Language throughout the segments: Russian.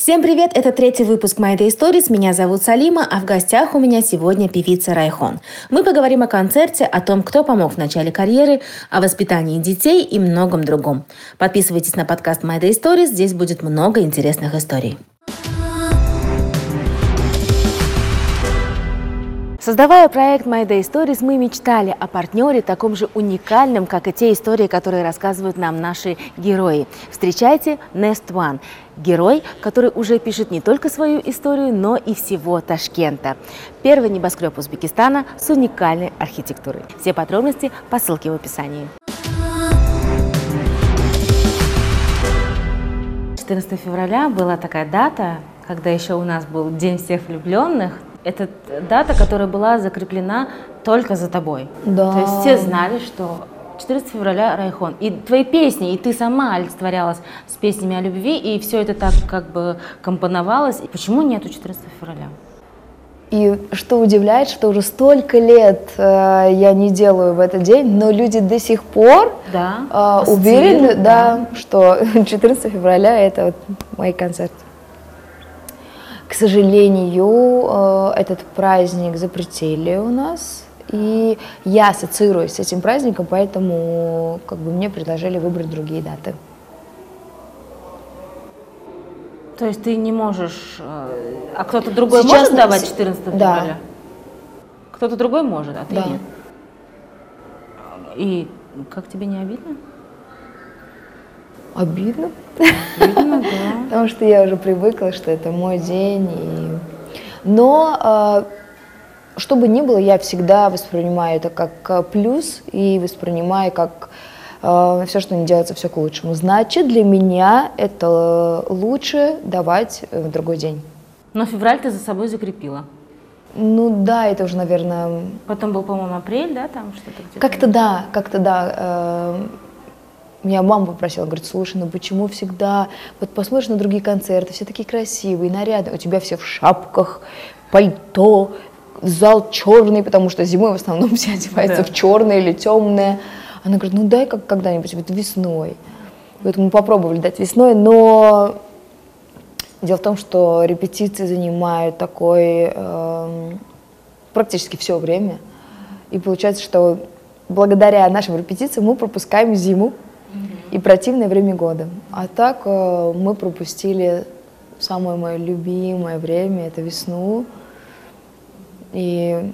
Всем привет! Это третий выпуск My Day Stories. Меня зовут Салима, а в гостях у меня сегодня певица Райхон. Мы поговорим о концерте, о том, кто помог в начале карьеры, о воспитании детей и многом другом. Подписывайтесь на подкаст My Day Stories, здесь будет много интересных историй. Создавая проект My Day Stories, мы мечтали о партнере таком же уникальном, как и те истории, которые рассказывают нам наши герои. Встречайте Nest One. Герой, который уже пишет не только свою историю, но и всего Ташкента. Первый небоскреб Узбекистана с уникальной архитектурой. Все подробности по ссылке в описании. 14 февраля была такая дата, когда еще у нас был День всех влюбленных, это дата, которая была закреплена только за тобой. Да. То есть все знали, что 14 февраля Райхон. И твои песни, и ты сама олицетворялась с песнями о любви, и все это так как бы компоновалось. Почему нету 14 февраля? И что удивляет, что уже столько лет э, я не делаю в этот день, но люди до сих пор да, э, уверены, да, да, что 14 февраля это вот мой концерт. К сожалению, э, этот праздник запретили у нас, и я ассоциируюсь с этим праздником, поэтому как бы мне предложили выбрать другие даты. То есть ты не можешь, э, а кто-то другой Сейчас может давать 14 февраля? Да. Кто-то другой может, а ты да. нет. И как тебе не обидно? Обидно. Обидно, да. Потому что я уже привыкла, что это мой день. И... Но э, что бы ни было, я всегда воспринимаю это как э, плюс и воспринимаю как э, все, что не делается, все к лучшему. Значит, для меня это лучше давать в другой день. Но февраль ты за собой закрепила. Ну да, это уже, наверное... Потом был, по-моему, апрель, да, там что-то? Как-то да, как-то да. Э, меня мама попросила, говорит, слушай, ну почему всегда, вот посмотришь на другие концерты, все такие красивые, нарядные, у тебя все в шапках, пальто, зал черный, потому что зимой в основном все одеваются да. в черное или темное. Она говорит, ну дай как когда-нибудь, вот весной. Вот мы попробовали дать весной, но дело в том, что репетиции занимают такой э, практически все время. И получается, что благодаря нашим репетициям мы пропускаем зиму, и противное время года. А так э, мы пропустили самое мое любимое время, это весну, и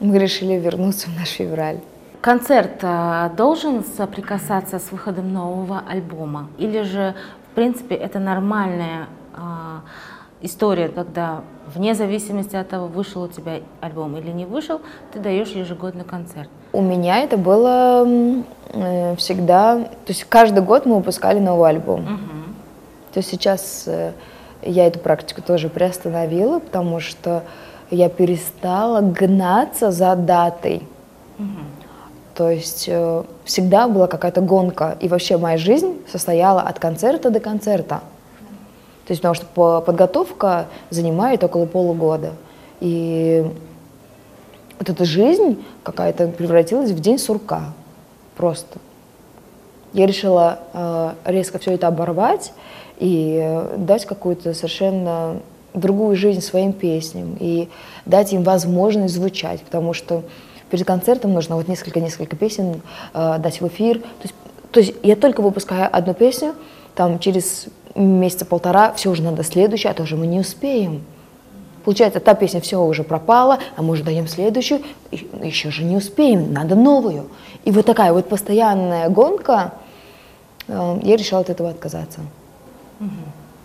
мы решили вернуться в наш февраль. Концерт э, должен соприкасаться с выходом нового альбома? Или же, в принципе, это нормальная история, когда вне зависимости от того, вышел у тебя альбом или не вышел, ты даешь ежегодный концерт? У меня это было э, всегда, то есть каждый год мы выпускали новый альбом. Угу. То есть сейчас э, я эту практику тоже приостановила, потому что я перестала гнаться за датой. Угу. То есть э, всегда была какая-то гонка, и вообще моя жизнь состояла от концерта до концерта. То есть потому что подготовка занимает около полугода. И вот эта жизнь какая-то превратилась в день сурка. Просто. Я решила э, резко все это оборвать и э, дать какую-то совершенно другую жизнь своим песням и дать им возможность звучать, потому что перед концертом нужно вот несколько-несколько песен э, дать в эфир. То есть, то есть я только выпускаю одну песню, там через месяца полтора, все уже надо следующее, а тоже мы не успеем. Получается, та песня все уже пропала, а мы уже даем следующую, еще же не успеем, надо новую. И вот такая вот постоянная гонка, э, я решила от этого отказаться. Угу.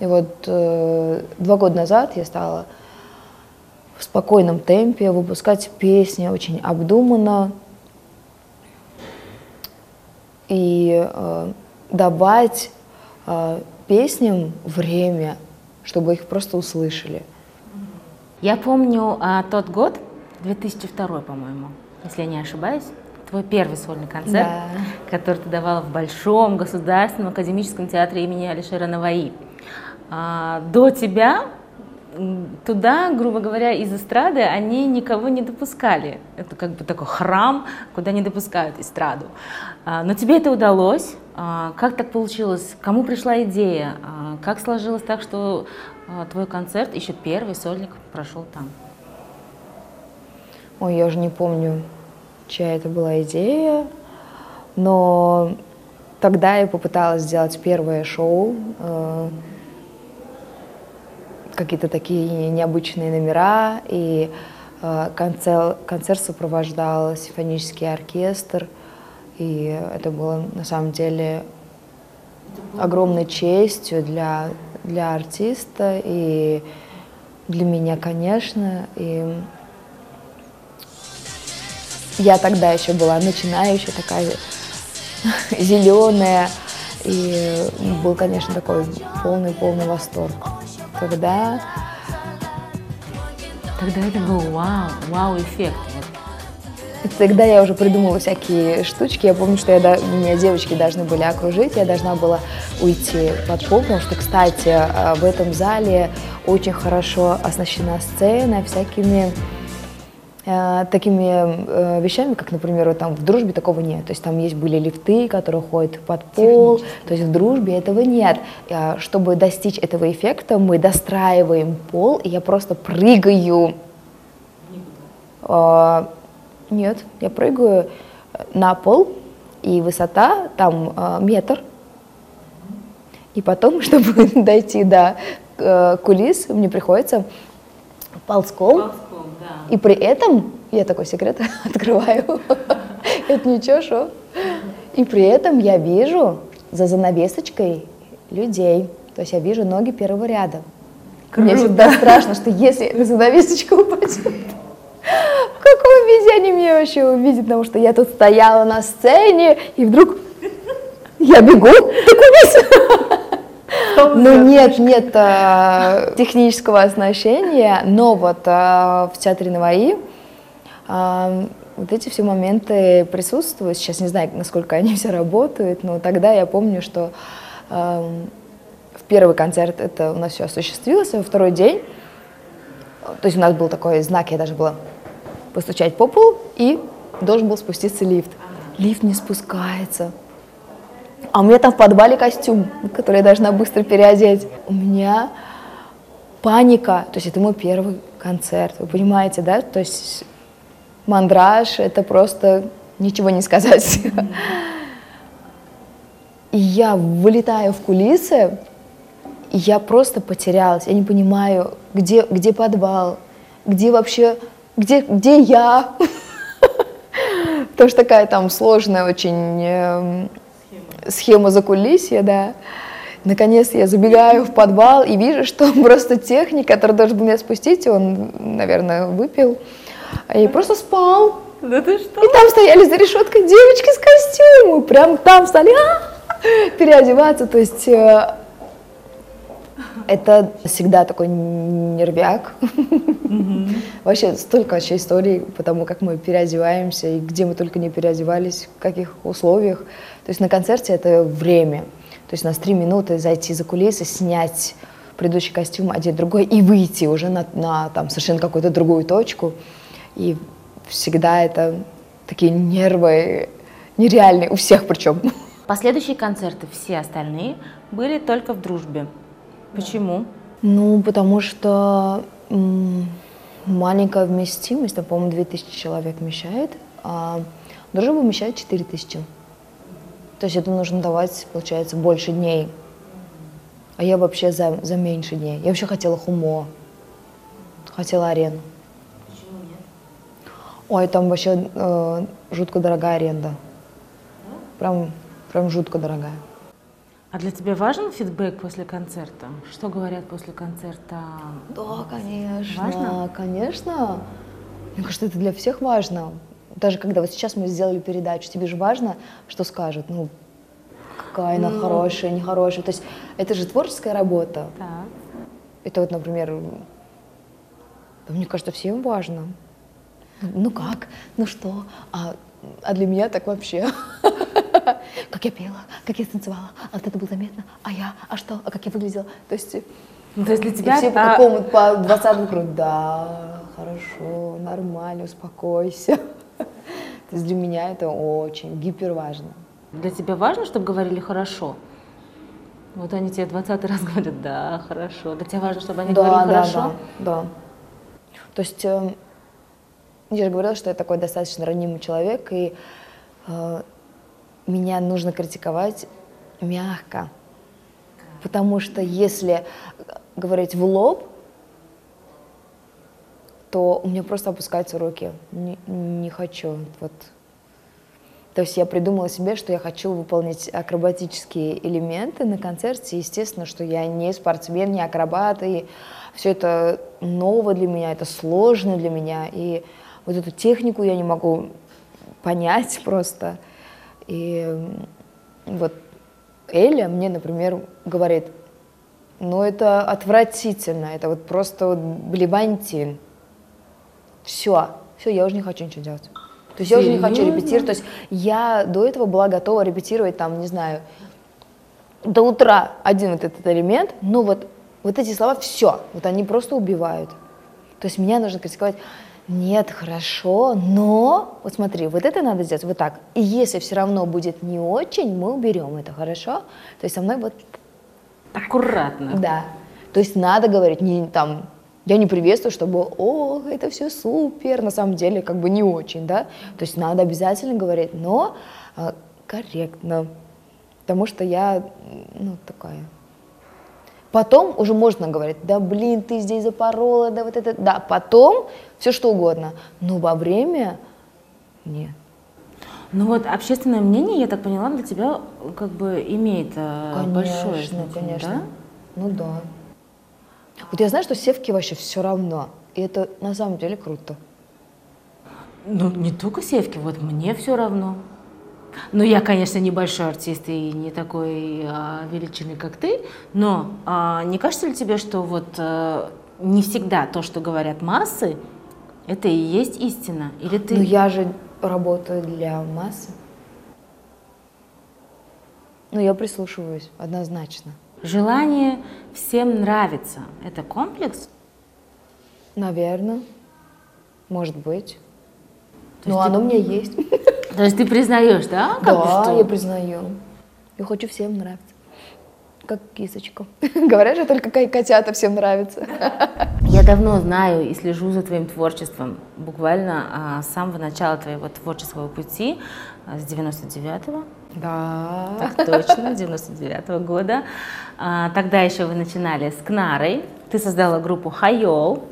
И вот э, два года назад я стала в спокойном темпе выпускать песни очень обдуманно и э, давать песням время, чтобы их просто услышали. Я помню а, тот год, 2002, по-моему, если я не ошибаюсь, твой первый сольный концерт, да. который ты давала в Большом государственном академическом театре имени Алишера Наваи. А, до тебя туда, грубо говоря, из эстрады они никого не допускали. Это как бы такой храм, куда не допускают эстраду. А, но тебе это удалось. А, как так получилось? Кому пришла идея? А, как сложилось так, что твой концерт, еще первый сольник, прошел там? Ой, я уже не помню, чья это была идея, но тогда я попыталась сделать первое шоу, э, какие-то такие необычные номера, и э, концерт, концерт сопровождал симфонический оркестр, и это было на самом деле огромной честью для, для артиста и для меня, конечно. И я тогда еще была начинающая, такая зеленая, и был, конечно, такой полный-полный восторг. Тогда... Тогда это был вау, вау-эффект. Тогда я уже придумала всякие штучки. Я помню, что я, меня девочки должны были окружить, я должна была уйти под пол, потому что, кстати, э, в этом зале очень хорошо оснащена сцена всякими такими э, вещами, как, например, вот там в дружбе такого нет. То есть там есть были лифты, которые ходят под пол, то есть в дружбе этого нет. Э, чтобы достичь этого эффекта, мы достраиваем пол, и я просто прыгаю. Э, нет, я прыгаю на пол, и высота там э, метр. И потом, чтобы дойти до э, кулис, мне приходится ползком. ползком и при этом, я такой секрет открываю, это ничего, что. И при этом я вижу за занавесочкой людей. То есть я вижу ноги первого ряда. Круто. Мне всегда страшно, что если эта занавесочка упадет, в каком виде они меня вообще увидят, потому что я тут стояла на сцене, и вдруг я бегу, ну нет, нет а, технического оснащения, но вот а, в театре Наваи а, вот эти все моменты присутствуют. Сейчас не знаю, насколько они все работают, но тогда я помню, что в первый концерт это у нас все осуществилось, а во второй день, то есть у нас был такой знак, я даже была постучать по полу, и должен был спуститься лифт. Лифт не спускается. А у меня там в подвале костюм, который я должна быстро переодеть. У меня паника. То есть это мой первый концерт, вы понимаете, да? То есть мандраж — это просто ничего не сказать. И я вылетаю в кулисы, и я просто потерялась. Я не понимаю, где, где подвал, где вообще, где, где я. Потому что такая там сложная очень эм, схема закулисья, да. Наконец я забегаю в подвал и вижу, что просто техник, который должен был меня спустить, он, наверное, выпил и просто спал. Да ты что? И там стояли за решеткой девочки с костюмом, прям там стали а, переодеваться, то есть э, это всегда такой нервяк. Mm-hmm. Вообще столько вообще историй по тому, как мы переодеваемся и где мы только не переодевались, в каких условиях. То есть на концерте это время. То есть у нас три минуты зайти за кулисы, снять предыдущий костюм, одеть другой и выйти уже на, на там, совершенно какую-то другую точку. И всегда это такие нервы нереальные, у всех причем. Последующие концерты, все остальные, были только в дружбе. Почему? Ну, потому что маленькая вместимость, там, по-моему, 2000 человек вмещает, а дружба вмещает 4000. То есть это нужно давать, получается, больше дней. А я вообще за, за меньше дней. Я вообще хотела хумо, хотела арену. Почему нет? Ой, там вообще э, жутко дорогая аренда. Да? Прям, прям жутко дорогая. А для тебя важен фидбэк после концерта? Что говорят после концерта? Да, конечно. Важно? Конечно. Мне кажется, это для всех важно. Даже когда вот сейчас мы сделали передачу, тебе же важно, что скажут. Ну, какая она ну... хорошая, нехорошая. То есть это же творческая работа. Так. Это вот, например, мне кажется, всем важно. Ну как? Ну что? А, а для меня так вообще. как я пела, как я танцевала, а вот это было заметно, а я, а что, а как я выглядела. То есть Ну, то есть для тебя... Все по какому-то, по 20 говорят, да, хорошо, нормально, успокойся. То есть для меня это очень гиперважно. Для тебя важно, чтобы говорили хорошо? Вот они тебе 20 раз говорят, да, хорошо. Для тебя важно, чтобы они Да, говорили да, хорошо? да, да. То есть э, я же говорила, что я такой достаточно ранимый человек, и э, меня нужно критиковать мягко. Потому что если говорить в лоб, то у меня просто опускаются руки. Не, не хочу. Вот. То есть я придумала себе, что я хочу выполнить акробатические элементы на концерте. Естественно, что я не спортсмен, не акробат, и все это ново для меня, это сложно для меня. И вот эту технику я не могу понять просто. И вот Эля мне, например, говорит, ну это отвратительно, это вот просто вот блевантин. Все, все, я уже не хочу ничего делать. То есть я уже не хочу репетировать. То есть я до этого была готова репетировать там, не знаю, до утра один вот этот элемент, но вот, вот эти слова все, вот они просто убивают. То есть меня нужно критиковать. Нет, хорошо, но вот смотри, вот это надо сделать вот так. И если все равно будет не очень, мы уберем это, хорошо? То есть со мной вот Аккуратно. да. То есть надо говорить, не там, я не приветствую, чтобы, о, это все супер, на самом деле как бы не очень, да. То есть надо обязательно говорить, но а, корректно, потому что я, ну, такая. Потом уже можно говорить, да блин, ты здесь запорола, да вот это, да, потом все что угодно, но во время нет. Ну вот общественное мнение, я так поняла, для тебя как бы имеет э, большое Конечно, значение, конечно. Ну да. Вот я знаю, что Севке вообще все равно. И это на самом деле круто. Ну, не только севки, вот мне все равно. Ну, я, конечно, небольшой артист и не такой а, величины, как ты, но а, не кажется ли тебе, что вот а, не всегда то, что говорят массы, это и есть истина? Или ты... Но я же работаю для массы. Ну, я прислушиваюсь, однозначно. Желание всем нравиться – это комплекс? Наверное. Может быть. То Но ты- оно у меня есть. То есть ты признаешь, да? как Да, что- я признаю. Я хочу всем нравиться. Как кисочка. Говорят же, только ко- котята всем нравятся. Я давно знаю и слежу за твоим творчеством. Буквально а, с самого начала твоего творческого пути, а, с 99-го, Да. так точно, 99-го года. А, Тогда еще вы начинали с Кнарой. Ты создала группу Хайол.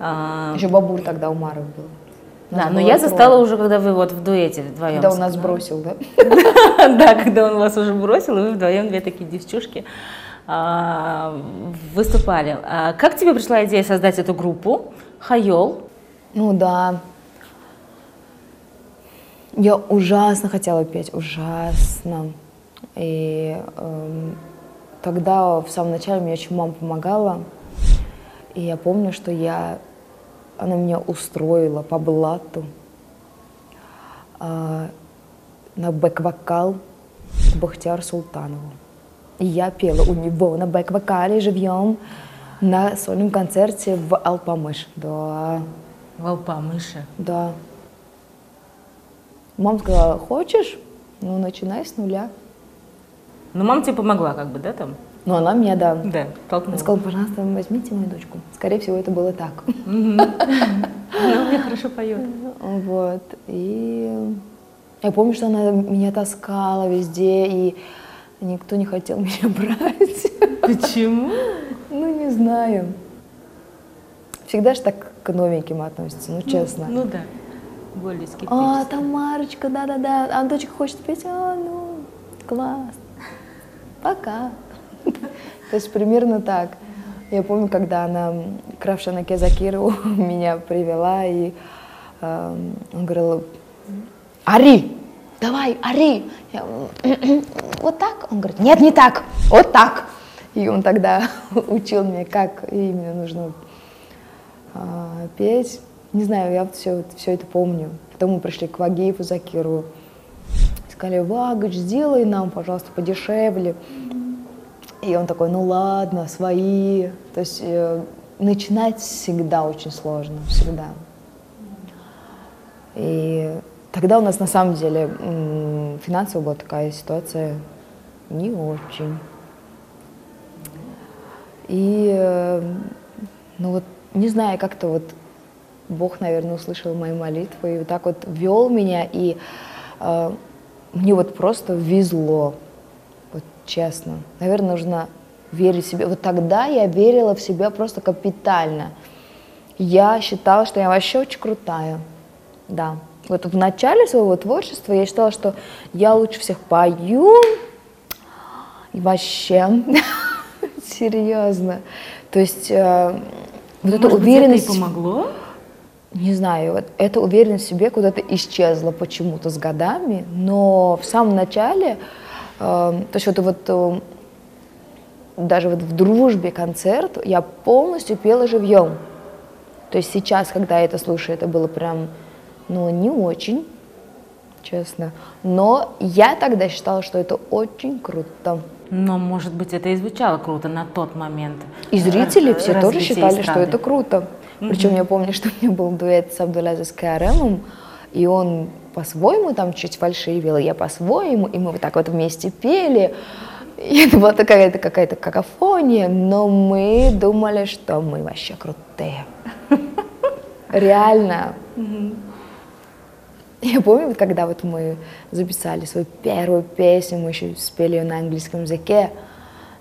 А, Еще бабуль тогда у Мары был. Да, но я трое. застала уже, когда вы вот в дуэте вдвоем. Когда он нас бросил, да? Да, когда он вас уже бросил, и вы вдвоем, две такие девчушки, а, выступали. А Как тебе пришла идея создать эту группу Хайол? Ну да. Я ужасно хотела петь, ужасно. И эм, тогда, в самом начале, мне очень мама помогала. И я помню, что я, она меня устроила по блату а, на бэк-вокал к Бахтияру Султанову. И я пела у него на бэк-вокале живьем на сольном концерте в Алпамыш. Да. Волпа мыши. Да. Мама сказала, хочешь? Ну, начинай с нуля. Ну, мама тебе помогла, как бы, да, там? Но она мне, да. Да, Она толкнула. сказала, пожалуйста, возьмите мою дочку. Скорее всего, это было так. Она у меня хорошо поет. Вот. И я помню, что она меня таскала везде, и никто не хотел меня брать. Почему? Ну, не знаю. Всегда же так к новеньким относятся, ну, честно. Ну да, более А, скептически. Тамарочка, да-да-да. А дочка хочет петь? А, ну, класс. Пока. То есть примерно так. Я помню, когда она к Равшанаке Закирову меня привела, и эм, он говорил, ори, давай, ори. Я, вот так? Он говорит, нет, не так, вот так. И он тогда учил меня, как именно нужно а, петь. Не знаю, я все, все это помню. Потом мы пришли к Вагееву Закирову. Сказали, Вагач, сделай нам, пожалуйста, подешевле. И он такой, ну ладно, свои. То есть э, начинать всегда очень сложно, всегда. И тогда у нас на самом деле финансово была такая ситуация не очень. И, э, ну вот, не знаю, как-то вот Бог, наверное, услышал мои молитвы и вот так вот вел меня, и э, мне вот просто везло, вот честно. Наверное, нужно верить в себя. Вот тогда я верила в себя просто капитально. Я считала, что я вообще очень крутая, да. Вот в начале своего творчества я считала, что я лучше всех пою, и вообще, серьезно. То есть э, вот эта уверенность... Быть, это и помогло? Не знаю, вот эта уверенность в себе куда-то исчезла почему-то с годами, но в самом начале, э, то есть вот, вот э, даже вот в дружбе концерт я полностью пела живьем. То есть сейчас, когда я это слушаю, это было прям, ну, не очень, честно. Но я тогда считала, что это очень круто. Но, может быть, это и звучало круто на тот момент. И зрители все тоже считали, эстрады. что это круто. Mm-hmm. Причем я помню, что у меня был дуэт с Абдулязис Каремом, и он по-своему там чуть фальшивил, я по-своему, и мы вот так вот вместе пели. И это была какая-то какая-то какофония, но мы думали, что мы вообще крутые. Реально. Я помню, когда вот мы записали свою первую песню, мы еще спели ее на английском языке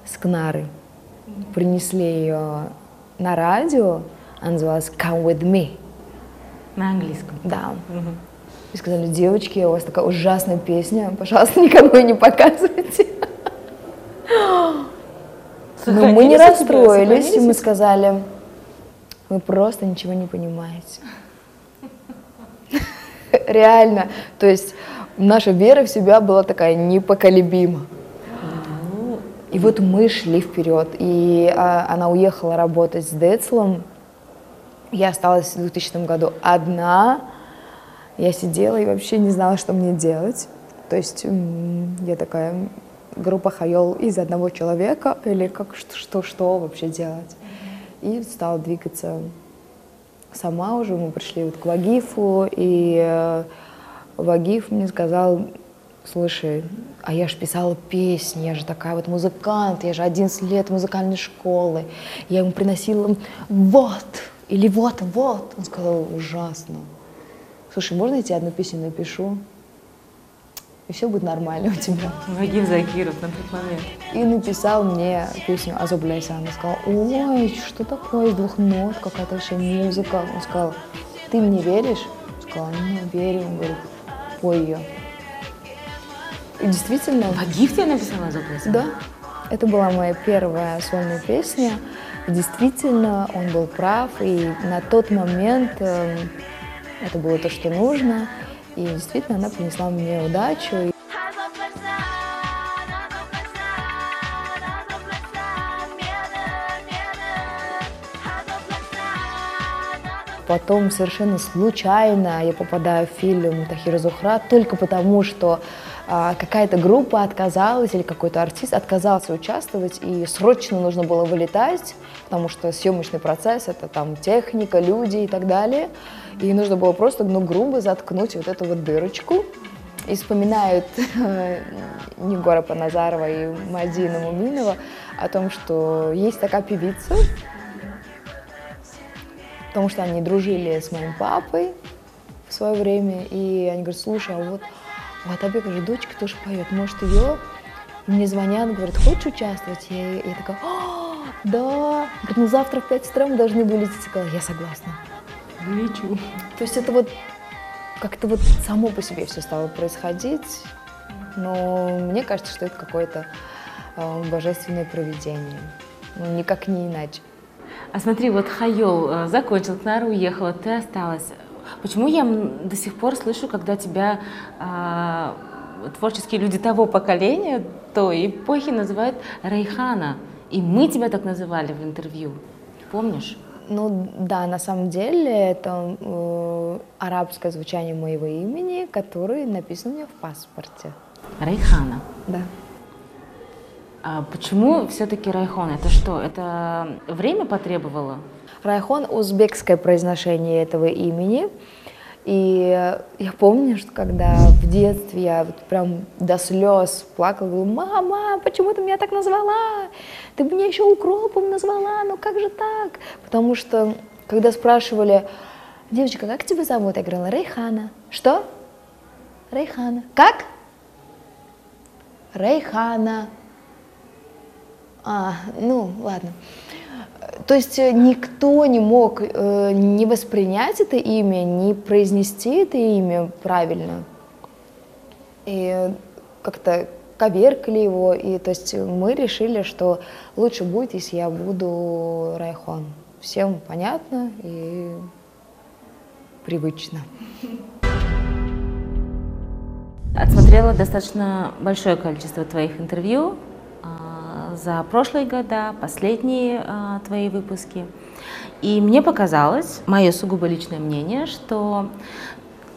с Кнарой. Принесли ее на радио, называлась Come With Me. На английском? Да. Угу. И сказали, девочки, у вас такая ужасная песня, пожалуйста, никому не показывайте. Но мы не расстроились, и мы сказали, вы просто ничего не понимаете реально. То есть наша вера в себя была такая непоколебима. И вот мы шли вперед, и а, она уехала работать с Децлом. Я осталась в 2000 году одна. Я сидела и вообще не знала, что мне делать. То есть я такая группа Хайол из одного человека, или как что, что, что вообще делать. И стала двигаться сама уже, мы пришли вот к Вагифу, и э, Вагиф мне сказал, слушай, а я же писала песни, я же такая вот музыкант, я же 11 лет музыкальной школы, я ему приносила вот, или вот, вот. Он сказал, ужасно. Слушай, можно я тебе одну песню напишу? и все будет нормально у тебя. Вагин Закиров на тот момент. И написал мне песню Азоб Ляйсан. сказал, ой, что такое из двух нот, какая-то вообще музыка. Он сказал, ты мне веришь? Я сказала, не верю. Он говорит, пой ее. И действительно... Вагив тебе написал Азоб Ляйсан? Да. Это была моя первая сольная песня. Действительно, он был прав, и на тот момент э, это было то, что нужно. И действительно она принесла мне удачу. Потом совершенно случайно я попадаю в фильм Тахира Зухра только потому, что а, какая-то группа отказалась или какой-то артист отказался участвовать, и срочно нужно было вылетать, потому что съемочный процесс — это там техника, люди и так далее. И нужно было просто, ну, грубо заткнуть вот эту вот дырочку. И вспоминают Негора Паназарова и Мадина Муминова о том, что есть такая певица, потому что они дружили с моим папой в свое время, и они говорят, слушай, а вот у Атабека же дочка тоже поет, может ее? мне звонят, говорят, хочешь участвовать? Я, я такая, а, да. Говорят, ну завтра в 5 утра мы должны вылететь. Я сказала, я согласна. Вылечу. То есть это вот как-то вот само по себе все стало происходить. Но мне кажется, что это какое-то э, божественное проведение. Ну, никак не иначе. А смотри, вот Хайол э, закончил, Кнара уехала, ты осталась. Почему я до сих пор слышу, когда тебя э, творческие люди того поколения, той эпохи называют Рейхана? И мы тебя так называли в интервью. Помнишь? Ну да, на самом деле это э, арабское звучание моего имени, которое написано у меня в паспорте. Рейхана. Да. А почему все-таки Райхон? Это что? Это время потребовало? Райхон – узбекское произношение этого имени. И я помню, что когда в детстве я вот прям до слез плакала, говорю, мама, почему ты меня так назвала? Ты бы меня еще укропом назвала, ну как же так? Потому что, когда спрашивали, девочка, как тебя зовут? Я говорила, Рейхана. Что? Рейхана. Как? Рейхана. А, ну, ладно. То есть э, никто не мог э, не воспринять это имя, не произнести это имя правильно. И как-то коверкали его. И то есть мы решили, что лучше будет, если я буду Райхон. Всем понятно и привычно. Отсмотрела достаточно большое количество твоих интервью за прошлые года, последние а, твои выпуски. И мне показалось, мое сугубо личное мнение, что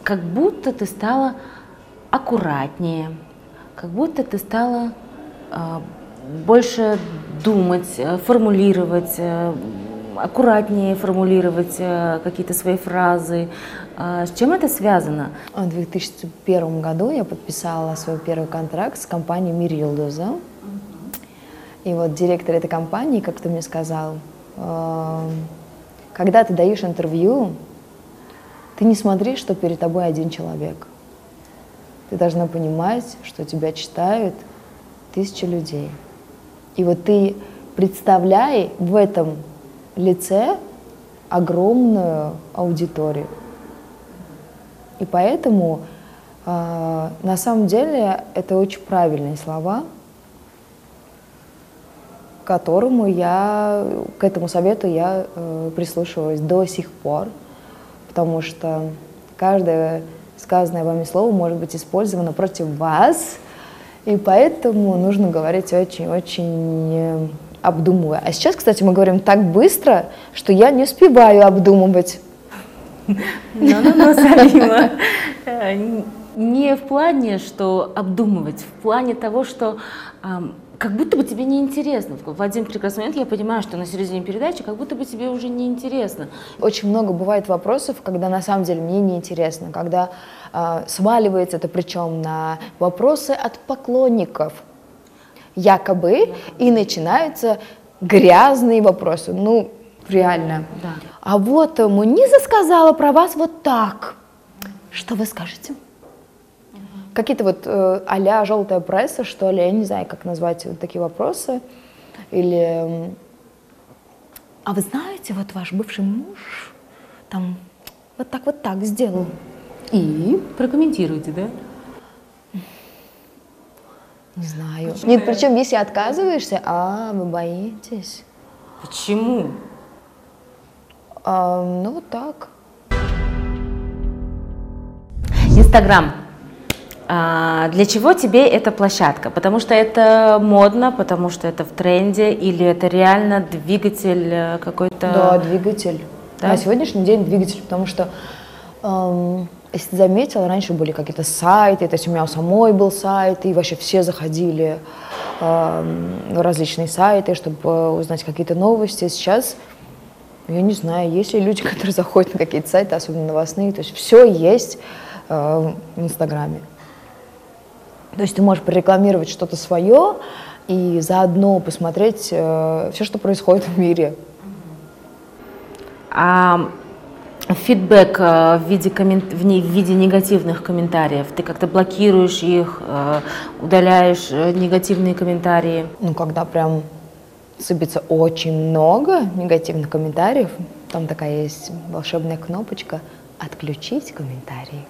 как будто ты стала аккуратнее, как будто ты стала а, больше думать, э, формулировать, э, аккуратнее формулировать э, какие-то свои фразы. А с чем это связано? В 2001 году я подписала свой первый контракт с компанией Мирилдоза. И вот директор этой компании как-то мне сказал, «Эм, когда ты даешь интервью, ты не смотри, что перед тобой один человек. Ты должна понимать, что тебя читают тысячи людей. И вот ты представляй в этом лице огромную аудиторию. И поэтому э, на самом деле это очень правильные слова – которому я, к этому совету я э, прислушиваюсь до сих пор, потому что каждое сказанное вами слово может быть использовано против вас, и поэтому нужно говорить очень-очень э, обдумывая. А сейчас, кстати, мы говорим так быстро, что я не успеваю обдумывать. Ну-ну-ну, Салима. Э, не в плане, что обдумывать, в плане того, что как будто бы тебе неинтересно. В один прекрасный момент я понимаю, что на середине передачи как будто бы тебе уже неинтересно. Очень много бывает вопросов, когда на самом деле мне неинтересно, когда э, сваливается это причем на вопросы от поклонников, якобы, и начинаются грязные вопросы. Ну, реально. Да. А вот Муниза сказала про вас вот так. Что вы скажете? Какие-то вот э, а-ля желтая пресса, что ли, я не знаю, как назвать вот такие вопросы. Или, а вы знаете, вот ваш бывший муж там вот так вот так сделал. И прокомментируйте, да? Не знаю. Нет, причем если отказываешься, а, вы боитесь. Почему? А, ну вот так. Инстаграм. А, для чего тебе эта площадка? Потому что это модно, потому что это в тренде, или это реально двигатель э, какой-то? Да, двигатель. Да? На сегодняшний день двигатель, потому что, эм, если ты заметил, раньше были какие-то сайты, то есть у меня у самой был сайт, и вообще все заходили эм, в различные сайты, чтобы узнать какие-то новости. Сейчас я не знаю, есть ли люди, которые заходят на какие-то сайты, особенно новостные, то есть все есть э, в Инстаграме. То есть ты можешь прорекламировать что-то свое и заодно посмотреть э, все, что происходит в мире. А фидбэк э, в виде, коммент... в виде негативных комментариев, ты как-то блокируешь их, э, удаляешь э, негативные комментарии? Ну, когда прям сыпется очень много негативных комментариев, там такая есть волшебная кнопочка «Отключить комментарии».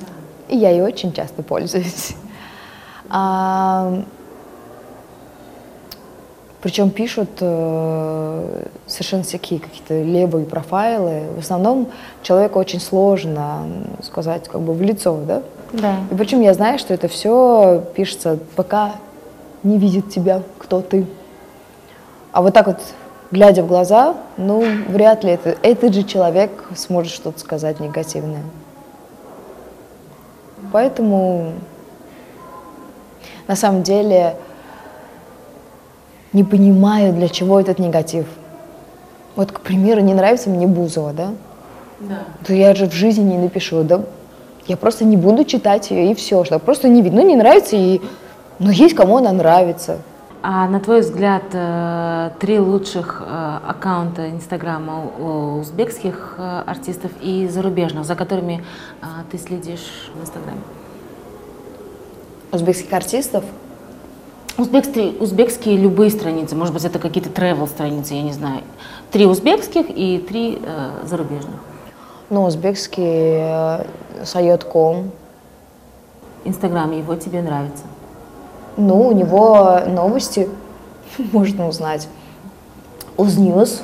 Да. И я ей очень часто пользуюсь. А, причем пишут э, совершенно всякие какие-то левые профайлы. В основном человеку очень сложно сказать как бы в лицо, да? Да. И причем я знаю, что это все пишется, пока не видит тебя, кто ты. А вот так вот, глядя в глаза, ну, вряд ли это, этот же человек сможет что-то сказать негативное. Поэтому на самом деле не понимаю, для чего этот негатив. Вот, к примеру, не нравится мне Бузова, да? Да. То я же в жизни не напишу, да? Я просто не буду читать ее, и все, что просто не видно. Ну, не нравится, и... Но есть кому она нравится. А на твой взгляд, э, три лучших э, аккаунта Инстаграма узбекских э, артистов и зарубежных, за которыми ты следишь в Инстаграме? Узбекских артистов? Узбекские, узбекские любые страницы, может быть, это какие-то travel страницы, я не знаю. Три узбекских и три э, зарубежных. Ну, узбекский э, Сайот.ком. Инстаграм его тебе нравится? Ну, у него новости можно узнать. Узньюз.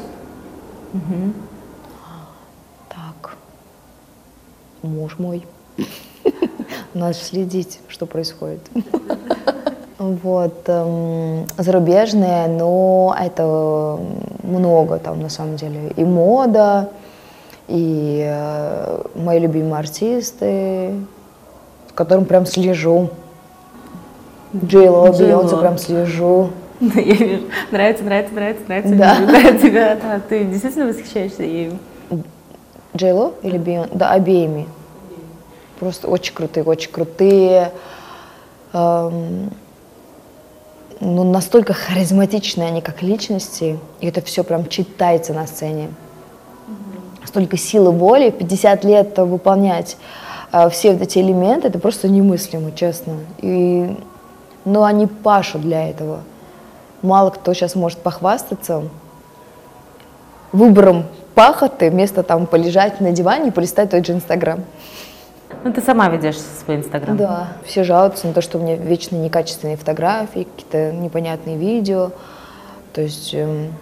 Угу. Так. Муж мой. Надо следить, что происходит. Вот. Эм, зарубежные, но это много там на самом деле. И мода, и э, мои любимые артисты, с которым прям слежу. Джейло, Бейонсе прям слежу. Я вижу. Нравится, нравится, нравится, нравится. Да. да тебя, да. Ты действительно восхищаешься ею? Джейло или Бейонсе? Да, обеими. Просто очень крутые, очень крутые. Эм, ну, настолько харизматичные они как личности, и это все прям читается на сцене. Столько силы воли, 50 лет выполнять э, все вот эти элементы, это просто немыслимо, честно. И но они пашут для этого. Мало кто сейчас может похвастаться выбором пахоты, вместо там полежать на диване и полистать тот же Инстаграм. Ну, ты сама ведешь свой Инстаграм. Да. Все жалуются на то, что у меня вечно некачественные фотографии, какие-то непонятные видео. То есть эм,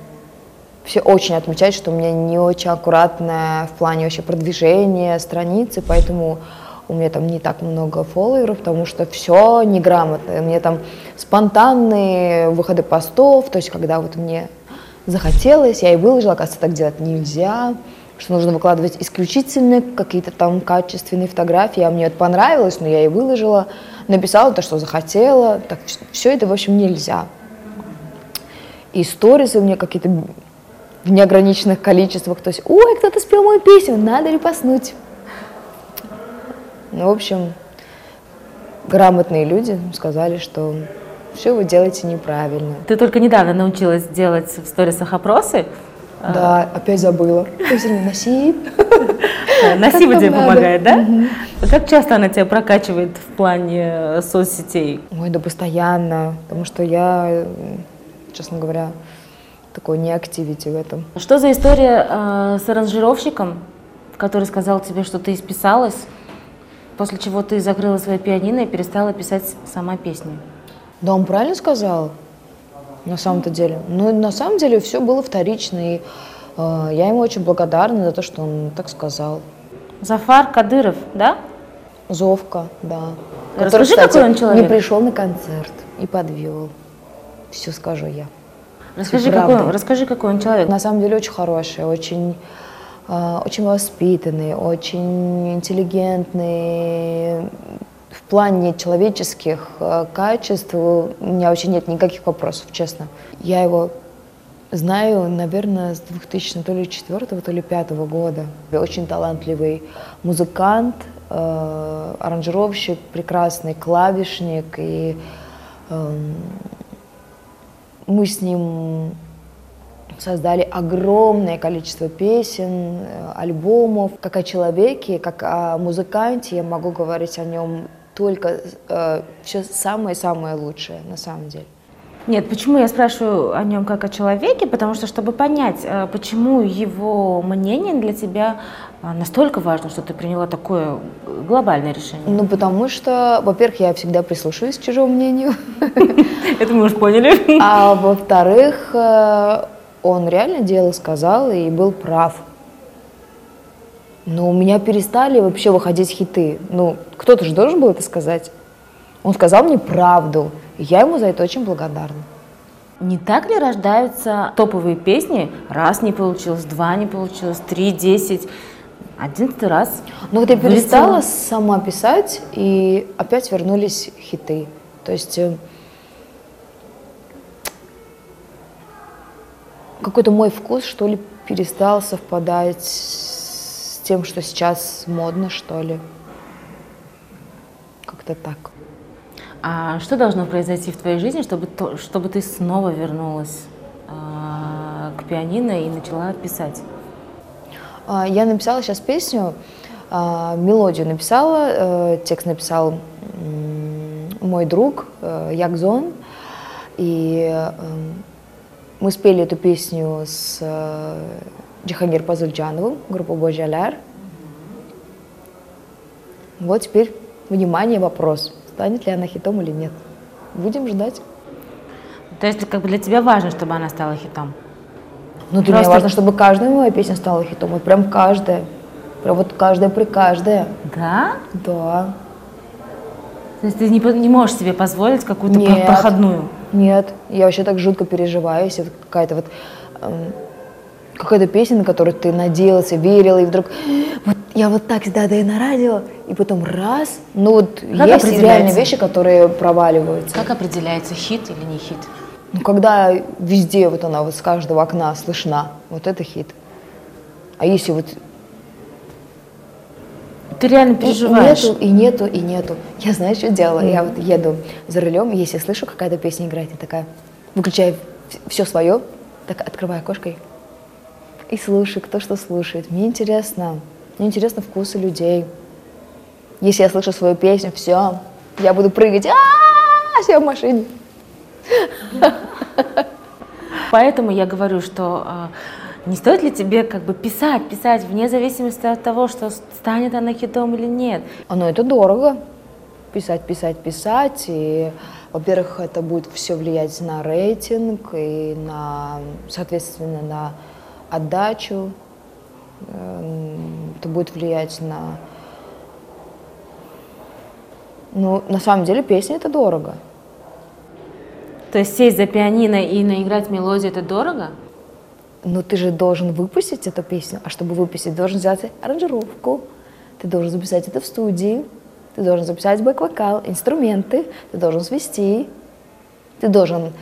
все очень отмечают, что у меня не очень аккуратное в плане вообще продвижения страницы, поэтому у меня там не так много фолловеров, потому что все неграмотно. У меня там спонтанные выходы постов, то есть когда вот мне захотелось, я и выложила, оказывается, так делать нельзя, что нужно выкладывать исключительно какие-то там качественные фотографии, а мне это понравилось, но я и выложила, написала то, что захотела, так все это, в общем, нельзя. И сторисы у меня какие-то в неограниченных количествах, то есть, ой, кто-то спел мою песню, надо репостнуть. Ну, в общем, грамотные люди сказали, что все вы делаете неправильно. Ты только недавно научилась делать в сторисах опросы? Да, опять забыла. Носи. Носи тебе помогает, да? Как часто она тебя прокачивает в плане э, соцсетей? Ой, да постоянно, потому что я, честно говоря, такой неактивити в этом. Что за история э, с аранжировщиком, который сказал тебе, что ты исписалась? После чего ты закрыла свое пианино и перестала писать сама песни. Да, он правильно сказал, на самом-то деле. Ну, на самом деле все было вторично, и э, я ему очень благодарна за то, что он так сказал. Зафар Кадыров, да? Зовка, да. Расскажи, который, кстати, какой он человек. не пришел на концерт и подвел. Все скажу я. Расскажи какой, расскажи, какой он человек. На самом деле очень хороший, очень а, очень воспитанный, очень интеллигентный. Плане человеческих а, качеств у меня вообще нет никаких вопросов, честно. Я его знаю, наверное, с 2000 то ли 4 то ли 5 года. Очень талантливый музыкант, э, аранжировщик, прекрасный клавишник. И э, мы с ним создали огромное количество песен, э, альбомов. Как о человеке, как о музыканте я могу говорить о нем только э, все самое-самое лучшее на самом деле. Нет, почему я спрашиваю о нем как о человеке? Потому что, чтобы понять, э, почему его мнение для тебя э, настолько важно, что ты приняла такое глобальное решение. Ну, потому что, во-первых, я всегда прислушиваюсь к чужому мнению. Это мы уже поняли. А во-вторых, он реально дело сказал и был прав. Но у меня перестали вообще выходить хиты. Ну, кто-то же должен был это сказать. Он сказал мне правду, и я ему за это очень благодарна. Не так ли рождаются топовые песни? Раз не получилось, два не получилось, три, десять, одиннадцатый раз. Ну вот я перестала вылетела. сама писать, и опять вернулись хиты. То есть э, какой-то мой вкус, что ли, перестал совпадать тем, что сейчас модно, что ли. Как-то так. А что должно произойти в твоей жизни, чтобы, то, чтобы ты снова вернулась э, к пианино и начала писать? А, я написала сейчас песню, а, мелодию написала, э, текст написал мой друг э, Ягзон. И эм, мы спели эту песню с э, Джихангир Пазульджановым, группа Божаляр. Вот теперь, внимание, вопрос. Станет ли она хитом или нет? Будем ждать. То есть как бы для тебя важно, чтобы она стала хитом? Ну, для Просто... меня важно, чтобы каждая моя песня стала хитом. Вот прям каждая. Прям вот каждая при каждая. Да? Да. То есть ты не, не можешь себе позволить какую-то проходную? Нет. Я вообще так жутко переживаю, если какая-то вот эм, какая-то песня, на которую ты надеялся, верил, и вдруг вот я вот так всегда даю на радио, и потом раз, ну вот как есть реальные вещи, которые проваливаются. Как определяется хит или не хит? Ну, когда везде вот она вот с каждого окна слышна, вот это хит. А если вот ты реально переживаешь. И нету, и нету, и нету. Я знаю, что делала. Mm. Я вот еду за рулем, если слышу, какая-то песня играет, я такая выключаю все свое, так открываю окошко и слушаю, кто что слушает. Мне интересно. Мне интересно вкусы людей. Если я слышу свою песню, все, я буду прыгать, а все в машине. Поэтому я говорю, что а, не стоит ли тебе как бы писать, писать, вне зависимости от того, что станет она хитом или нет? Оно это дорого. Писать, писать, писать. И, во-первых, это будет все влиять на рейтинг и на, соответственно, на отдачу. Эм, это будет влиять на... Ну, на самом деле, песня это дорого. То есть сесть за пианино и наиграть мелодию это дорого? но ты же должен выпустить эту песню, а чтобы выпустить, должен взять аранжировку, ты должен записать это в студии, ты должен записать бэк-вокал, инструменты, ты должен свести, ты должен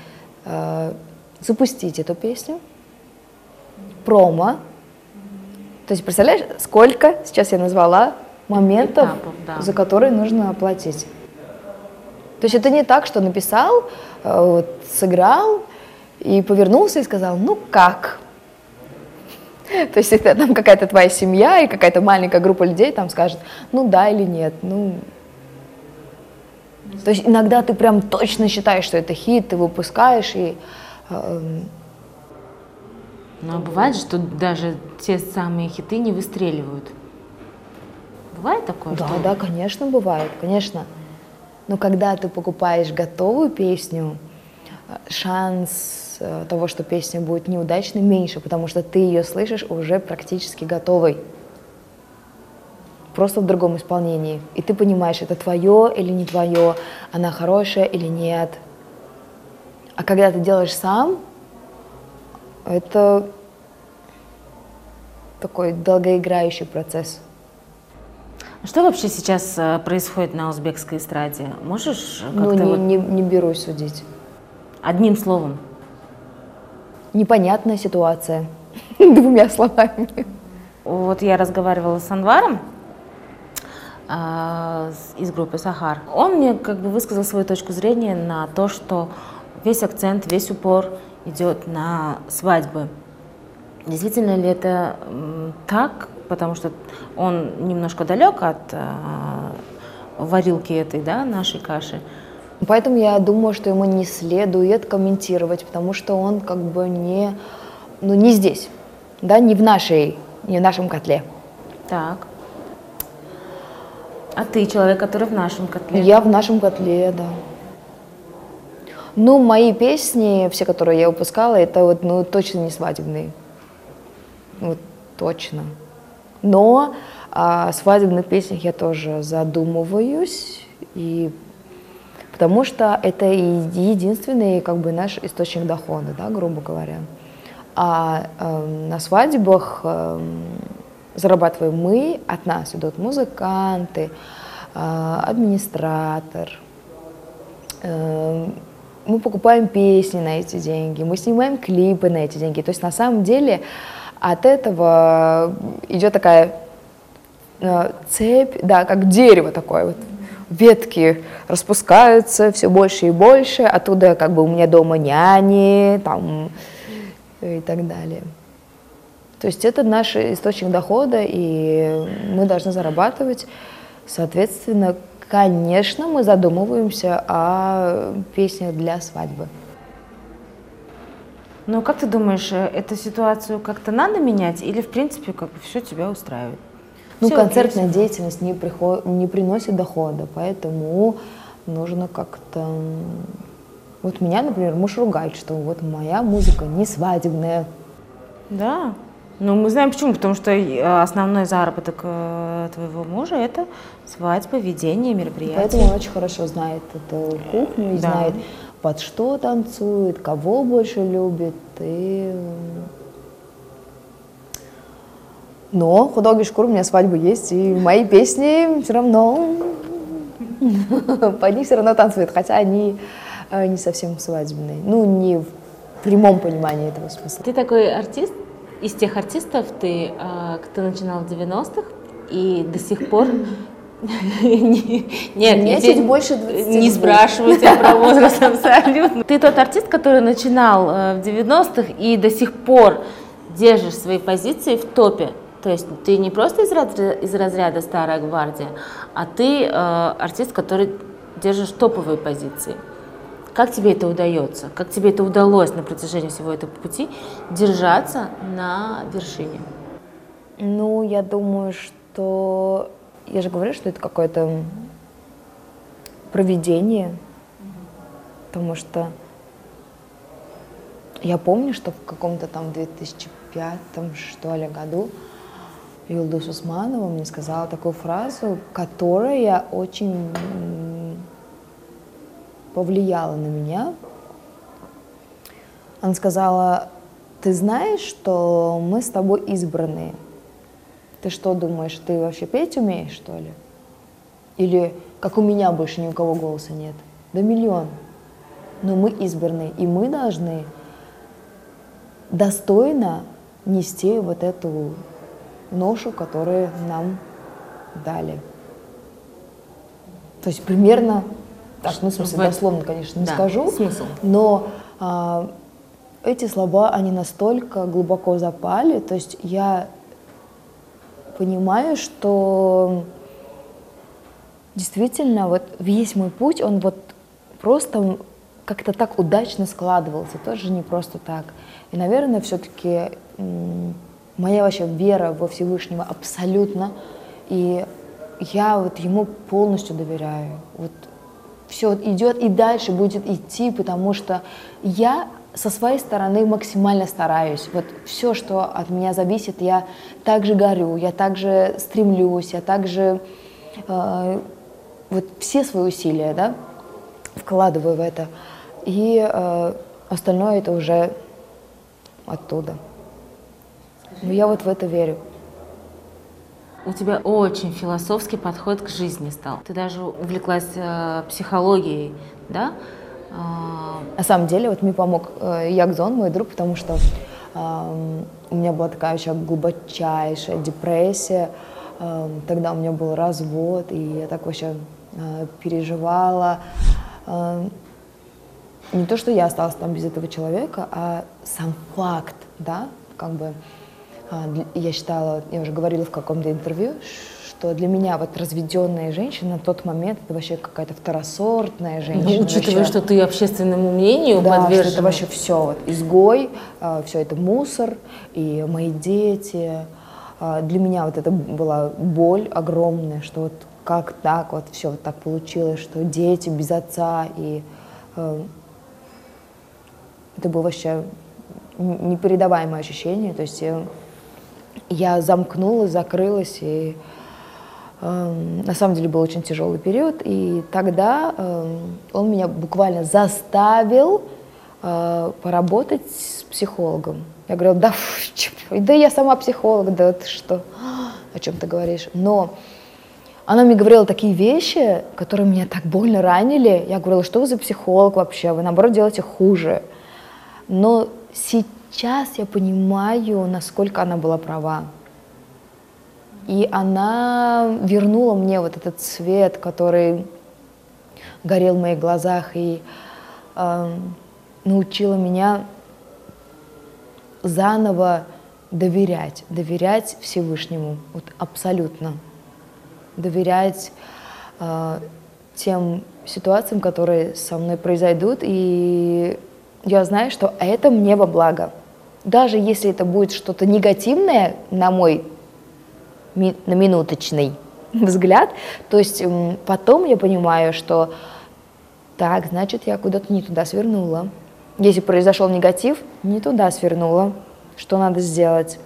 э, запустить эту песню, промо. То есть представляешь, сколько сейчас я назвала моментов, Этапов, да. за которые нужно оплатить. То есть это не так, что написал, э, вот, сыграл и повернулся и сказал, ну как, То есть это там какая-то твоя семья и какая-то маленькая группа людей там скажет, ну да или нет, ну... То есть иногда ты прям точно считаешь, что это хит, ты выпускаешь и... Э, а бывает, что даже те самые хиты не выстреливают. Бывает такое? Да, что... да, конечно, бывает, конечно. Но когда ты покупаешь готовую песню, шанс Э, того, что песня будет неудачной, меньше, потому что ты ее слышишь уже практически готовой. Просто в другом исполнении. И ты понимаешь, это твое или не твое, она хорошая или нет. А когда ты делаешь сам, это такой долгоиграющий процесс. А что вообще сейчас э, происходит на узбекской эстраде? Можешь Ну, не, вот... не, не берусь судить. Одним словом непонятная ситуация. Двумя словами. Вот я разговаривала с Анваром э, из группы Сахар. Он мне как бы высказал свою точку зрения на то, что весь акцент, весь упор идет на свадьбы. Действительно ли это так? Потому что он немножко далек от э, варилки этой, да, нашей каши. Поэтому я думаю, что ему не следует комментировать, потому что он как бы не, ну, не здесь, да, не в нашей, не в нашем котле. Так. А ты человек, который в нашем котле? Я в нашем котле, да. Ну, мои песни, все, которые я выпускала, это вот, ну, точно не свадебные. Вот, точно. Но о свадебных песнях я тоже задумываюсь и потому что это единственный как бы наш источник дохода, да, грубо говоря. А э, на свадьбах э, зарабатываем мы, от нас идут музыканты, э, администратор, э, мы покупаем песни на эти деньги, мы снимаем клипы на эти деньги. То есть на самом деле от этого идет такая э, цепь, да, как дерево такое вот. Ветки распускаются все больше и больше, оттуда как бы у меня дома няни, там и так далее. То есть это наш источник дохода, и мы должны зарабатывать. Соответственно, конечно, мы задумываемся о песнях для свадьбы. Ну, как ты думаешь, э, эту ситуацию как-то надо менять или, в принципе, как бы все тебя устраивает? Ну, Всё концертная окей, деятельность не, приход... не приносит дохода, поэтому нужно как-то... Вот меня, например, муж ругает, что вот моя музыка не свадебная. Да. Ну, мы знаем почему. Потому что э, основной заработок э, твоего мужа – это свадьба, ведение мероприятий. Поэтому он очень хорошо знает эту кухню и Да. знает, под что танцует, кого больше любит. И... Но худоги шкур у меня свадьба есть, и мои песни все равно под них все равно танцуют, хотя они э, не совсем свадебные. Ну, не в прямом понимании этого смысла. Ты такой артист, из тех артистов, ты, э, кто начинал в 90-х и до сих пор... Не- Нет, я чуть больше 22. Не спрашиваю тебя про возраст абсолютно. Ты тот артист, который начинал э, в 90-х и до сих пор держишь свои позиции в топе. То есть ты не просто из разряда, из разряда старая гвардия, а ты э, артист, который держишь топовые позиции. Как тебе это удается? Как тебе это удалось на протяжении всего этого пути держаться на вершине? Ну, я думаю, что... Я же говорю, что это какое-то проведение, потому что я помню, что в каком-то там 2005 что ли году Юлдус Усманова мне сказала такую фразу, которая очень повлияла на меня. Она сказала, ты знаешь, что мы с тобой избранные. Ты что думаешь, ты вообще петь умеешь, что ли? Или как у меня больше ни у кого голоса нет? Да миллион. Но мы избранные, и мы должны достойно нести вот эту ношу, которую нам дали. То есть примерно, так, ну, в смысле, В дословно, конечно, не Да, скажу, смысл. но а, эти слова, они настолько глубоко запали, то есть я понимаю, что действительно вот весь мой путь, он вот просто как-то так удачно складывался, тоже не просто так. И, наверное, все-таки моя вообще вера во Всевышнего абсолютно, и я вот ему полностью доверяю. Вот все идет и дальше будет идти, потому что я со своей стороны максимально стараюсь. Вот все, что от меня зависит, я также горю, я также стремлюсь, я также э, вот все свои усилия, да, вкладываю в это. И э, остальное это уже оттуда. Но я вот в это верю. У тебя очень философский подход к жизни стал. Ты даже увлеклась э, психологией, да? А, На самом деле, вот мне помог э, Ягзон, мой друг, потому что эм, у меня была такая вообще глубочайшая депрессия. Эм, тогда у меня был развод, и я так вообще э, переживала. Эм, не то, что я осталась там без этого человека, а сам факт, да, как бы я считала, я уже говорила в каком-то интервью, что для меня вот разведенная женщина на тот момент это вообще какая-то второсортная женщина. ну, учитывая, вообще. что ты общественному мнению Да, что подвержена. это вообще все, вот, изгой, все это мусор, и мои дети. А, Для меня вот это была боль огромная, что вот как так вот все вот так получилось, что дети без отца, и э, это было вообще непередаваемое ощущение, то есть я замкнулась, закрылась, и эм, на самом деле был очень тяжелый период, и тогда эм, он меня буквально заставил э, поработать с психологом. Я говорила, да, фу, да я сама психолог, да ты что, о чем ты говоришь. Но она мне говорила такие вещи, которые меня так больно ранили. Я говорила, что вы за психолог вообще? Вы, наоборот, делаете хуже. Но сейчас я понимаю, насколько она была права. И она вернула мне вот этот цвет, который горел в моих глазах, и э, научила меня заново доверять, доверять Всевышнему, вот абсолютно доверять э, тем ситуациям, которые со мной произойдут, и я знаю, что это мне во благо. Даже если это будет что-то негативное, на мой на минуточный взгляд, то есть потом я понимаю, что так, значит, я куда-то не туда свернула. Если произошел негатив, не туда свернула. Что надо сделать?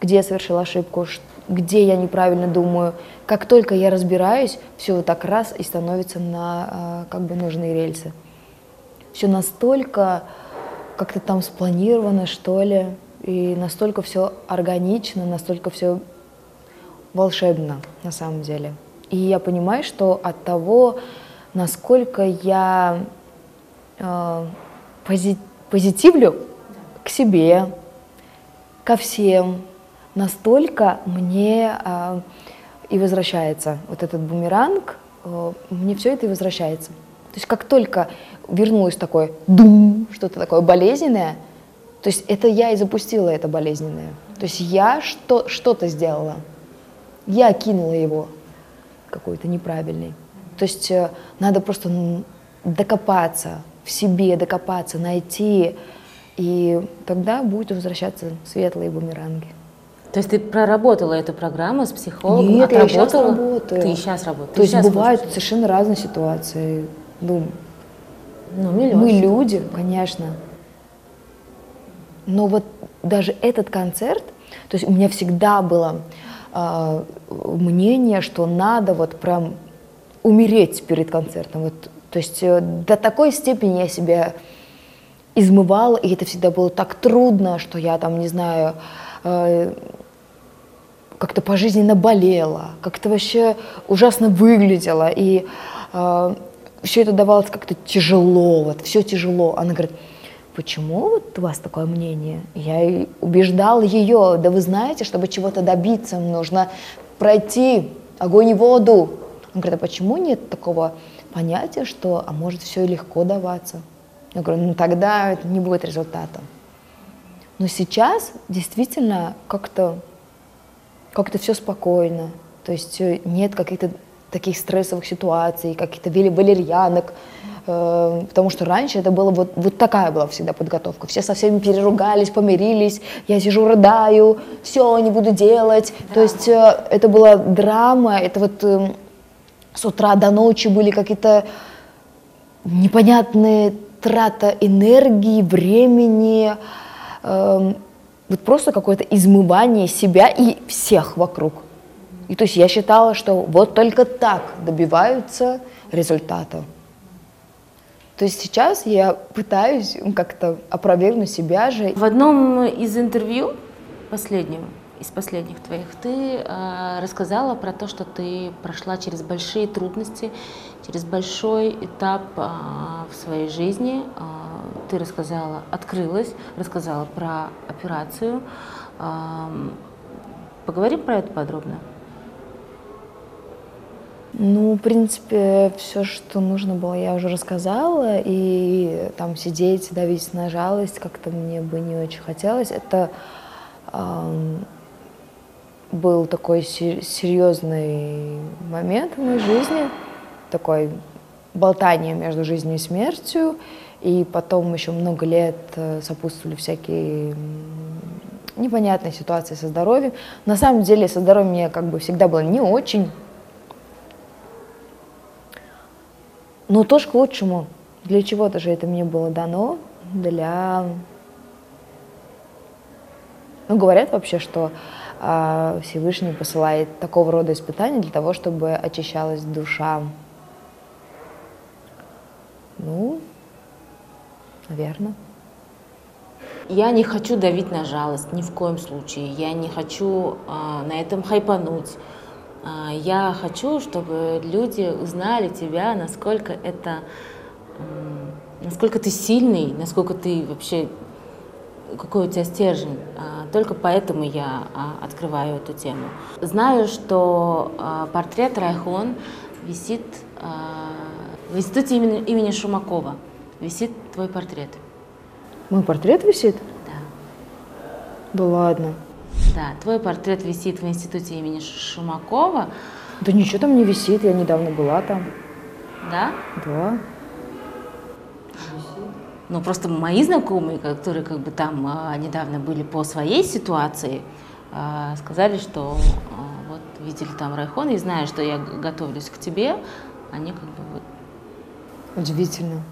Где я совершила ошибку? где я неправильно думаю. Как только я разбираюсь, все вот так раз и становится на а, как бы нужные рельсы. Все настолько как-то там спланировано, что ли, и настолько все органично, настолько все волшебно на самом деле. И я понимаю, что от того, насколько я э, пози позитивлю к себе, ко всем, настолько мне э, и возвращается вот этот бумеранг, э, мне все это и возвращается. То есть как только вернулось такое дум, что-то такое болезненное, то есть это я и запустила это болезненное. То есть я что, что-то сделала. Я кинула его какой-то неправильный. То есть э, надо просто докопаться в себе, докопаться, найти, и тогда будет возвращаться светлые бумеранги. То есть ты проработала эту программу с психологом? Нет, я сейчас работаю. Ты сейчас работаешь? То есть бывают совершенно разные ситуации. Ну, ну мы люди, конечно. Но вот даже этот концерт, то есть у меня всегда было э, мнение, что надо вот прям умереть перед концертом. Вот, то есть э, до такой степени я себя измывала, и это всегда было так трудно, что я там, не знаю, э, как-то пожизненно болела, как-то вообще ужасно выглядела, и э, все это давалось как-то тяжело, вот все тяжело. Она говорит, почему вот у вас такое мнение? Я и убеждала ее, да вы знаете, чтобы чего-то добиться, нужно пройти огонь и воду. Он говорит, а почему нет такого понятия, что, а может, все легко даваться? Я говорю, ну тогда это не будет результата. Но сейчас действительно как-то как-то все спокойно, то есть э, нет каких-то таких стрессовых ситуаций, каких-то валерьянок, э, потому что раньше это было вот, вот такая была всегда подготовка. Все со всеми переругались, помирились, я сижу, рыдаю, все, не буду делать. Да. То есть э, это была драма, это вот э, с утра до ночи были какие-то непонятные трата энергии, времени, э, вот просто какое-то измывание себя и всех вокруг. И то есть я считала, что вот только так добиваются результата. То есть сейчас я пытаюсь как-то опровергнуть себя же. В одном из интервью последнего из последних твоих, ты э, рассказала про то, что ты прошла через большие трудности, через большой этап э, в своей жизни. Э, ты рассказала, открылась, рассказала про операцию. Э, поговорим про это подробно. Ну, в принципе, все, что нужно было, я уже рассказала, и там сидеть, давить на жалость, как-то мне бы не очень хотелось. Это был такой серьезный момент в моей жизни, такой болтание между жизнью и смертью, и потом еще много лет э, сопутствовали всякие непонятные ситуации со здоровьем. На самом деле со здоровьем мне как бы всегда было не очень, но тоже к лучшему. Для чего-то же это мне было дано, для... Ну, говорят вообще, что а, Всевышний посылает такого рода испытания для того, чтобы очищалась душа. Ну, наверное. Я не хочу давить на жалость, ни в коем случае. Я не хочу э, на этом хайпануть. А, я хочу, чтобы люди узнали тебя, насколько это, насколько ты сильный, насколько ты вообще, какой у тебя стержень. А, только поэтому я а, открываю эту тему. Знаю, что портрет Райхон висит в институте имени, имени Шумакова. Висит твой портрет. Мой портрет висит? Да. Да ладно. Да, твой портрет висит в институте имени Шумакова. Да ничего там не висит, я недавно была там. Да? Да. Ну, просто мои знакомые, которые как бы там а, недавно были по своей ситуации, а, сказали, что а, вот видели там Райхон, и зная, что я готовлюсь к тебе, они как бы вот... Удивительно.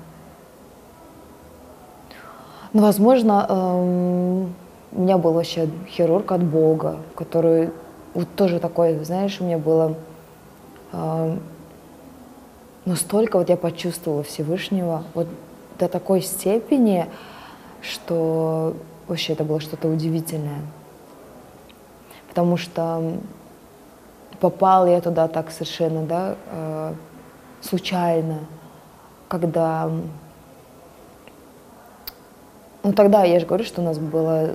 Ну, возможно, эм, у меня был вообще хирург от Бога, который вот тоже такой, знаешь, у меня было э, настолько вот я почувствовала Всевышнего вот до такой степени, что вообще это было что-то удивительное. Потому что попал я туда так совершенно, да, э, случайно, когда ну тогда я же говорю, что у нас было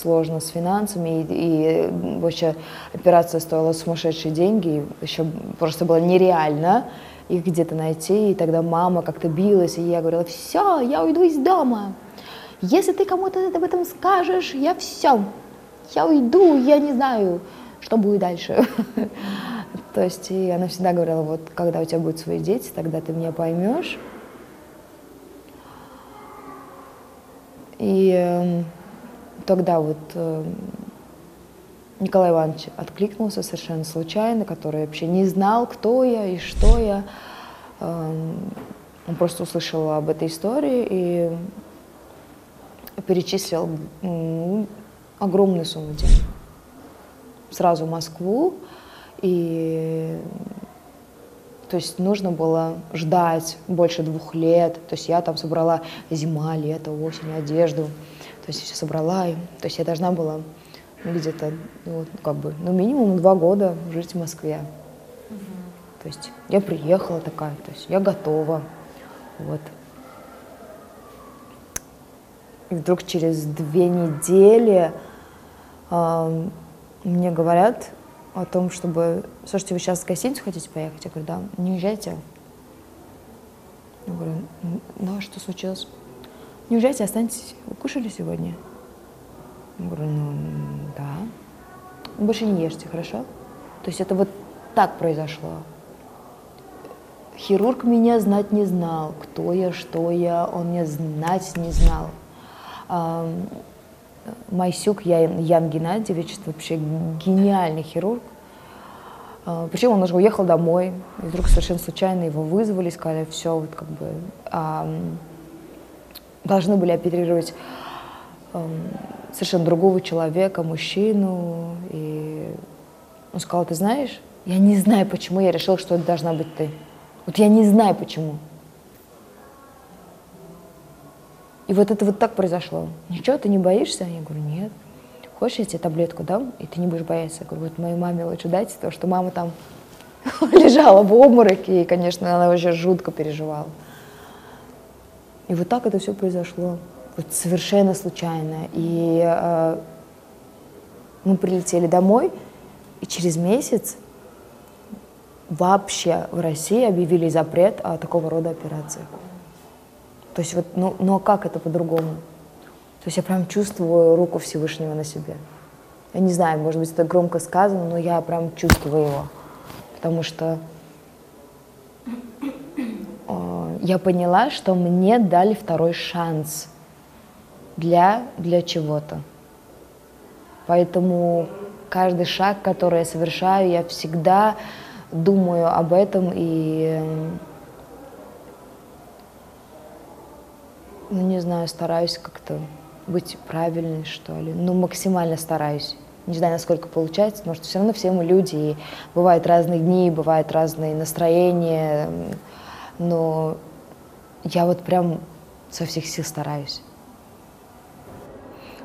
сложно с финансами, и, и вообще операция стоила сумасшедшие деньги, еще просто было нереально их где-то найти, и тогда мама как-то билась, и я говорила, все, я уйду из дома, если ты кому-то об этом скажешь, я все, я уйду, я не знаю, что будет дальше. То есть и она всегда говорила, вот когда у тебя будут свои дети, тогда ты меня поймешь. И э, тогда вот э, Николай Иванович откликнулся совершенно случайно, который вообще не знал, кто я и что я. Э, он просто услышал об этой истории и перечислил огромную сумму денег. Сразу в Москву. И то есть нужно было ждать больше двух лет. То есть я там собрала зима, лето, осень, одежду. То есть все собрала. И, то есть я должна была где-то, ну, как бы, ну, минимум два года жить в Москве. Угу. То есть я приехала такая, то есть я готова. Вот. И вдруг через две недели э, мне говорят, о том, чтобы... Слушайте, вы сейчас в гостиницу хотите поехать? Я говорю, да. Не уезжайте. Я говорю, ну а что случилось? Не уезжайте, останьтесь. Вы кушали сегодня? Я говорю, ну да. Больше не ешьте, хорошо? То есть это вот так произошло. Хирург меня знать не знал, кто я, что я, он меня знать не знал. Майсюк Ян, Ян Геннадьевич, это вообще гениальный хирург. А, Причем он уже уехал домой, и вдруг совершенно случайно его вызвали, сказали, все, вот как бы а, должны были оперировать а, совершенно другого человека, мужчину. И он сказал, ты знаешь, я не знаю, почему я решил, что это должна быть ты. Вот я не знаю, почему. И вот это вот так произошло. Ничего, ты не боишься? Я говорю, нет. Хочешь, я тебе таблетку дам, и ты не будешь бояться? Я говорю, вот моей маме лучше дайте, потому что мама там лежала в обмороке, и, конечно, она вообще жутко переживала. И вот так это все произошло. Вот совершенно случайно. И э, мы прилетели домой, и через месяц вообще в России объявили запрет о такого рода операциях. То есть вот, ну, ну а как это по-другому? То есть я прям чувствую руку Всевышнего на себе. Я не знаю, может быть, это громко сказано, но я прям чувствую его. Потому что э, я поняла, что мне дали второй шанс для, для чего-то. Поэтому каждый шаг, который я совершаю, я всегда думаю об этом и ну, не знаю, стараюсь как-то быть правильной, что ли. Ну, максимально стараюсь. Не знаю, насколько получается, потому что все равно все мы люди, и бывают разные дни, бывают разные настроения, но я вот прям со всех сил стараюсь.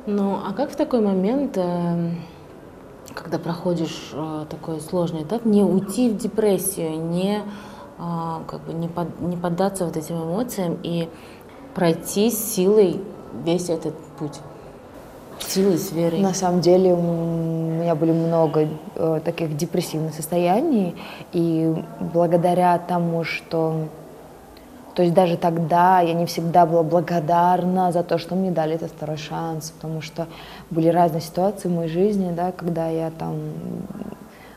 Ну, а как в такой момент, э, когда проходишь э, такой сложный этап, не уйти в депрессию, не, э, как бы не, под, не поддаться вот этим эмоциям и пройти силой весь этот путь? Силой, с верой? На самом деле у меня были много э, таких депрессивных состояний, и благодаря тому, что то есть даже тогда я не всегда была благодарна за то, что мне дали этот второй шанс, потому что были разные ситуации в моей жизни, да, когда я там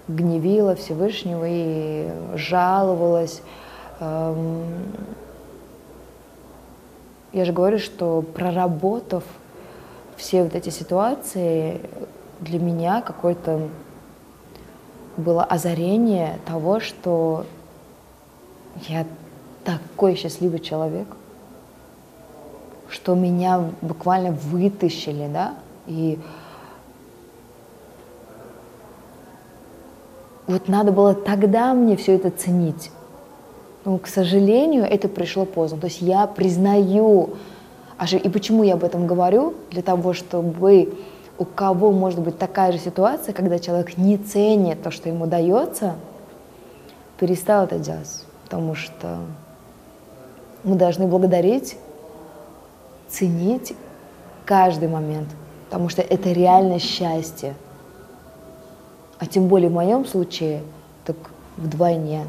гневила Всевышнего и жаловалась. Эм, я же говорю, что проработав все вот эти ситуации, для меня какое-то было озарение того, что я такой счастливый человек, что меня буквально вытащили, да, и вот надо было тогда мне все это ценить. Но, к сожалению, это пришло поздно. То есть я признаю, и почему я об этом говорю? Для того, чтобы у кого может быть такая же ситуация, когда человек не ценит то, что ему дается, перестал это делать. Потому что мы должны благодарить, ценить каждый момент, потому что это реально счастье. А тем более в моем случае, так вдвойне.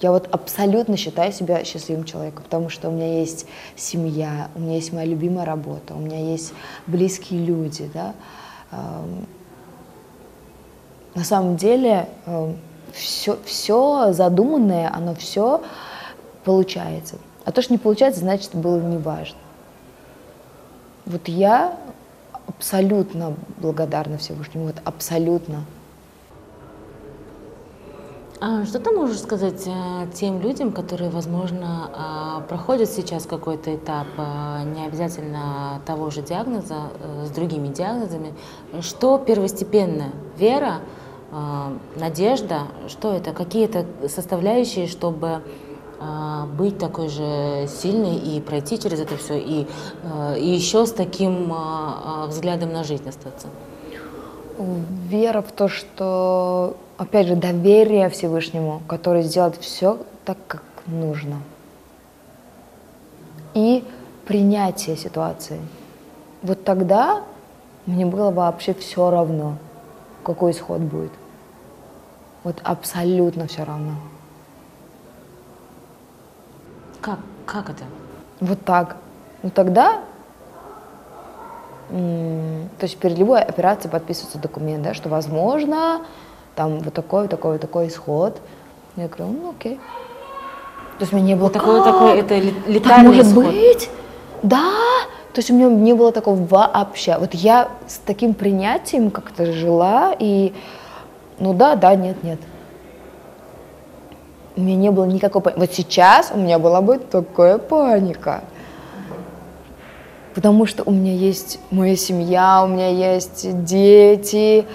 Я вот абсолютно считаю себя счастливым человеком, потому что у меня есть семья, у меня есть моя любимая работа, у меня есть близкие люди, да. На самом деле все, все задуманное, оно все получается. А то, что не получается, значит, было неважно. Вот я абсолютно благодарна Всевышнему, вот абсолютно. А что ты можешь сказать э, тем людям, которые, возможно, а, проходят сейчас какой-то этап, а, не обязательно того же диагноза, э, с другими диагнозами, что первостепенно? Вера, надежда, что это? Какие-то составляющие, чтобы быть такой же сильной и пройти через это все, и, и еще с таким взглядом на жизнь остаться? Вера в то, что, опять же, доверие Всевышнему, который сделает все так, как нужно. И принятие ситуации. Вот тогда мне было вообще все равно, какой исход будет. Вот абсолютно все равно. Как, как это? Вот так. Ну тогда, то есть перед любой операцией подписывается документ, да, что возможно там вот такой, вот такой, вот такой исход. Я говорю, ну окей. То есть у меня не было вот такой, это летальный так может исход. быть? Да. То есть у меня не было такого вообще. Вот я с таким принятием как-то жила и, ну да, да, нет, нет у меня не было никакой паники. Вот сейчас у меня была бы такая паника. Потому что у меня есть моя семья, у меня есть дети.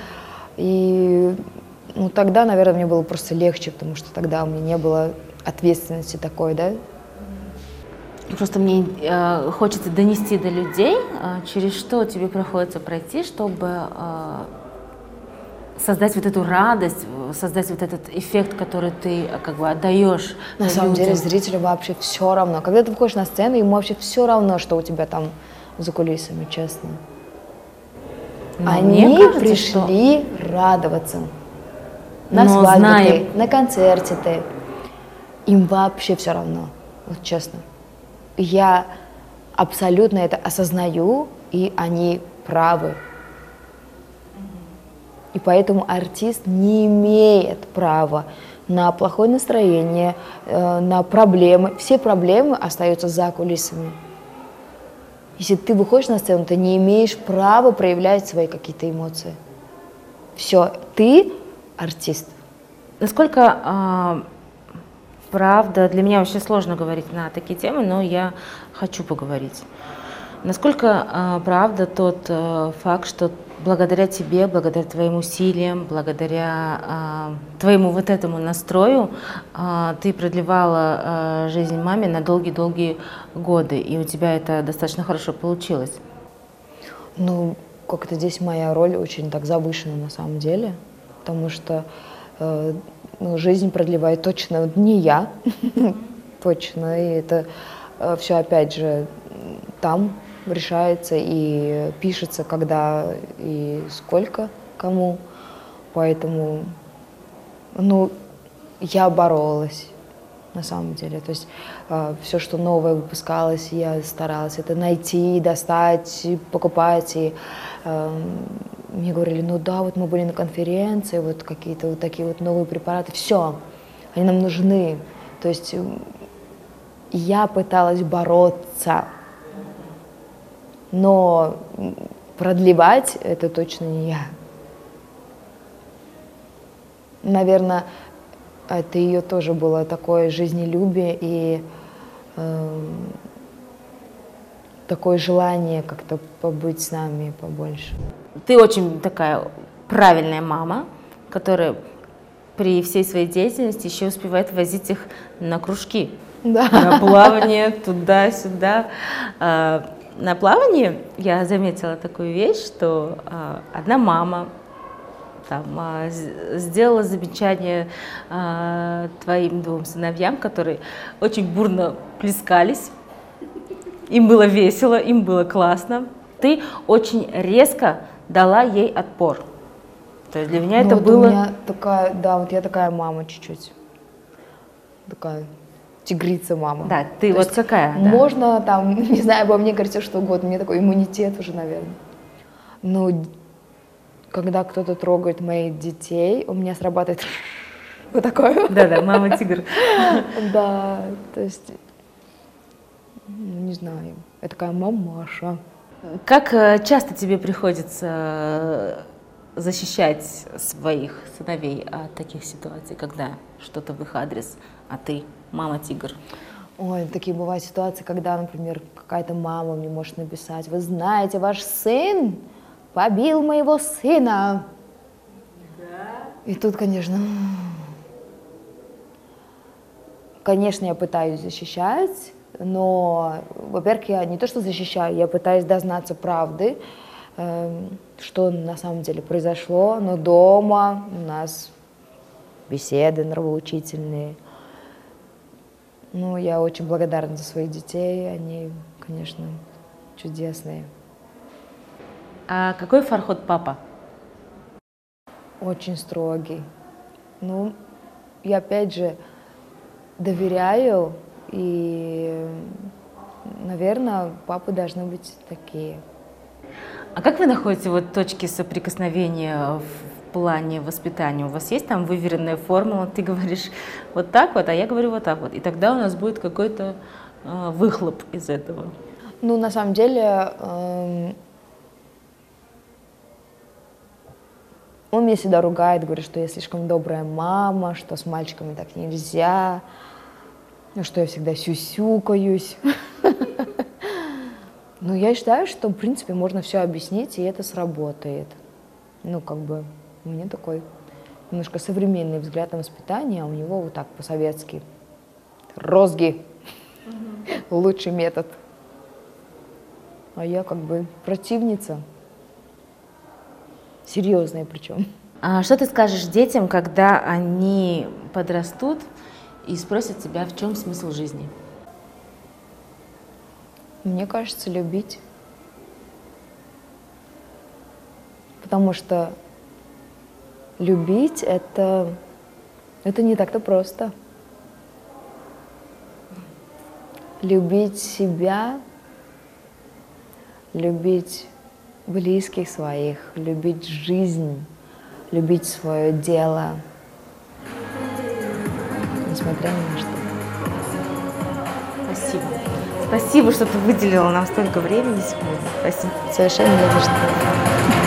И ну, тогда, наверное, мне было просто легче, потому что тогда у меня не было ответственности такой, да. Просто мне э, хочется донести до людей, э, через что тебе приходится пройти, чтобы э, создать вот эту радость, создать вот этот эффект, который ты как бы отдаешь. На самом людям. деле зрителю вообще все равно. Когда ты выходишь на сцену, ему вообще все равно, что у тебя там за кулисами, честно. Но Они кажется, пришли что... радоваться. На Но свадьбе знаем... ты, на концерте ты. Им вообще все равно, вот честно. Я абсолютно это осознаю, и они правы. И поэтому артист не имеет права на плохое настроение, э, на проблемы. Все проблемы остаются за кулисами. Если ты выходишь на сцену, ты не имеешь права проявлять свои какие-то эмоции. Все, ты артист. Насколько а, правда, для меня вообще сложно говорить на такие темы, но я хочу поговорить. Насколько а, правда тот а, факт, что благодаря тебе, благодаря твоим усилиям, благодаря а, твоему вот этому настрою а, ты продлевала а, жизнь маме на долгие-долгие годы, и у тебя это достаточно хорошо получилось? Ну, как-то здесь моя роль очень так завышена на самом деле, потому что э, ну, жизнь продлевает точно не я, точно, и это э, все опять же там решается и пишется, когда и сколько кому, поэтому, ну, я боролась на самом деле. То есть э, все, что новое выпускалось, я старалась это найти, достать, покупать. И э, мне говорили, ну да, вот мы были на конференции, вот какие-то вот такие вот новые препараты, все, они нам нужны. То есть я пыталась бороться, но продлевать это точно не я. Наверное, это ее тоже было такое жизнелюбие и э, такое желание как-то побыть с нами побольше. Ты очень такая правильная мама, которая при всей своей деятельности еще успевает возить их на кружки, да. на плавание туда-сюда. На плавании я заметила такую вещь, что а, одна мама там, а, сделала замечание а, твоим двум сыновьям, которые очень бурно плескались. Им было весело, им было классно. Ты очень резко дала ей отпор. То есть для меня ну, это вот было... У меня такая, да, вот я такая мама чуть-чуть. Такая тигрица мама. Да, ты То вот какая? да. Можно там, не знаю, обо мне говорить все что угодно. У меня такой иммунитет уже, наверное. Но когда кто-то трогает моих детей, у меня срабатывает вот такое. Да-да, мама тигр. Да, то есть, ну, не знаю, я такая мамаша. Как э, часто тебе приходится э, защищать своих сыновей от таких ситуаций, когда что-то в их адрес, а ты мама тигр? Ой, такие бывают ситуации, когда, например, какая-то мама мне может написать, вы знаете, ваш сын побил моего сына. Да. И тут, конечно, конечно, я пытаюсь защищать, но, во-первых, я не то что защищаю, я пытаюсь дознаться правды, э, что на самом деле произошло, но дома у нас беседы нравоучительные. Ну, я очень благодарна за своих детей, они, конечно, чудесные. А какой Фархот папа? Очень строгий. Ну, я опять же доверяю, и, наверное, папы должны быть такие. А как вы находите вот точки соприкосновения плане воспитания? У вас есть там выверенная формула? Ты говоришь вот так вот, а я говорю вот так вот. И тогда у нас будет какой-то э, выхлоп из этого. Ну, на самом деле, э, Он меня всегда ругает, говорит, что я слишком добрая мама, что с мальчиками так нельзя, что я всегда сюсюкаюсь. Но я считаю, что, в принципе, можно все объяснить, и это сработает. Ну, как бы, у меня такой немножко современный взгляд на воспитание, а у него вот так по-советски. Розги. Лучший метод. А я как бы противница. Серьезные причем. А что ты скажешь детям, когда они подрастут и спросят тебя, в чем смысл жизни? Мне кажется, любить. Потому что любить это, это не так-то просто. Любить себя, любить близких своих, любить жизнь, любить свое дело, несмотря ни на что. Спасибо. Спасибо, что ты выделила нам столько времени сегодня. Спасибо. Совершенно не за что.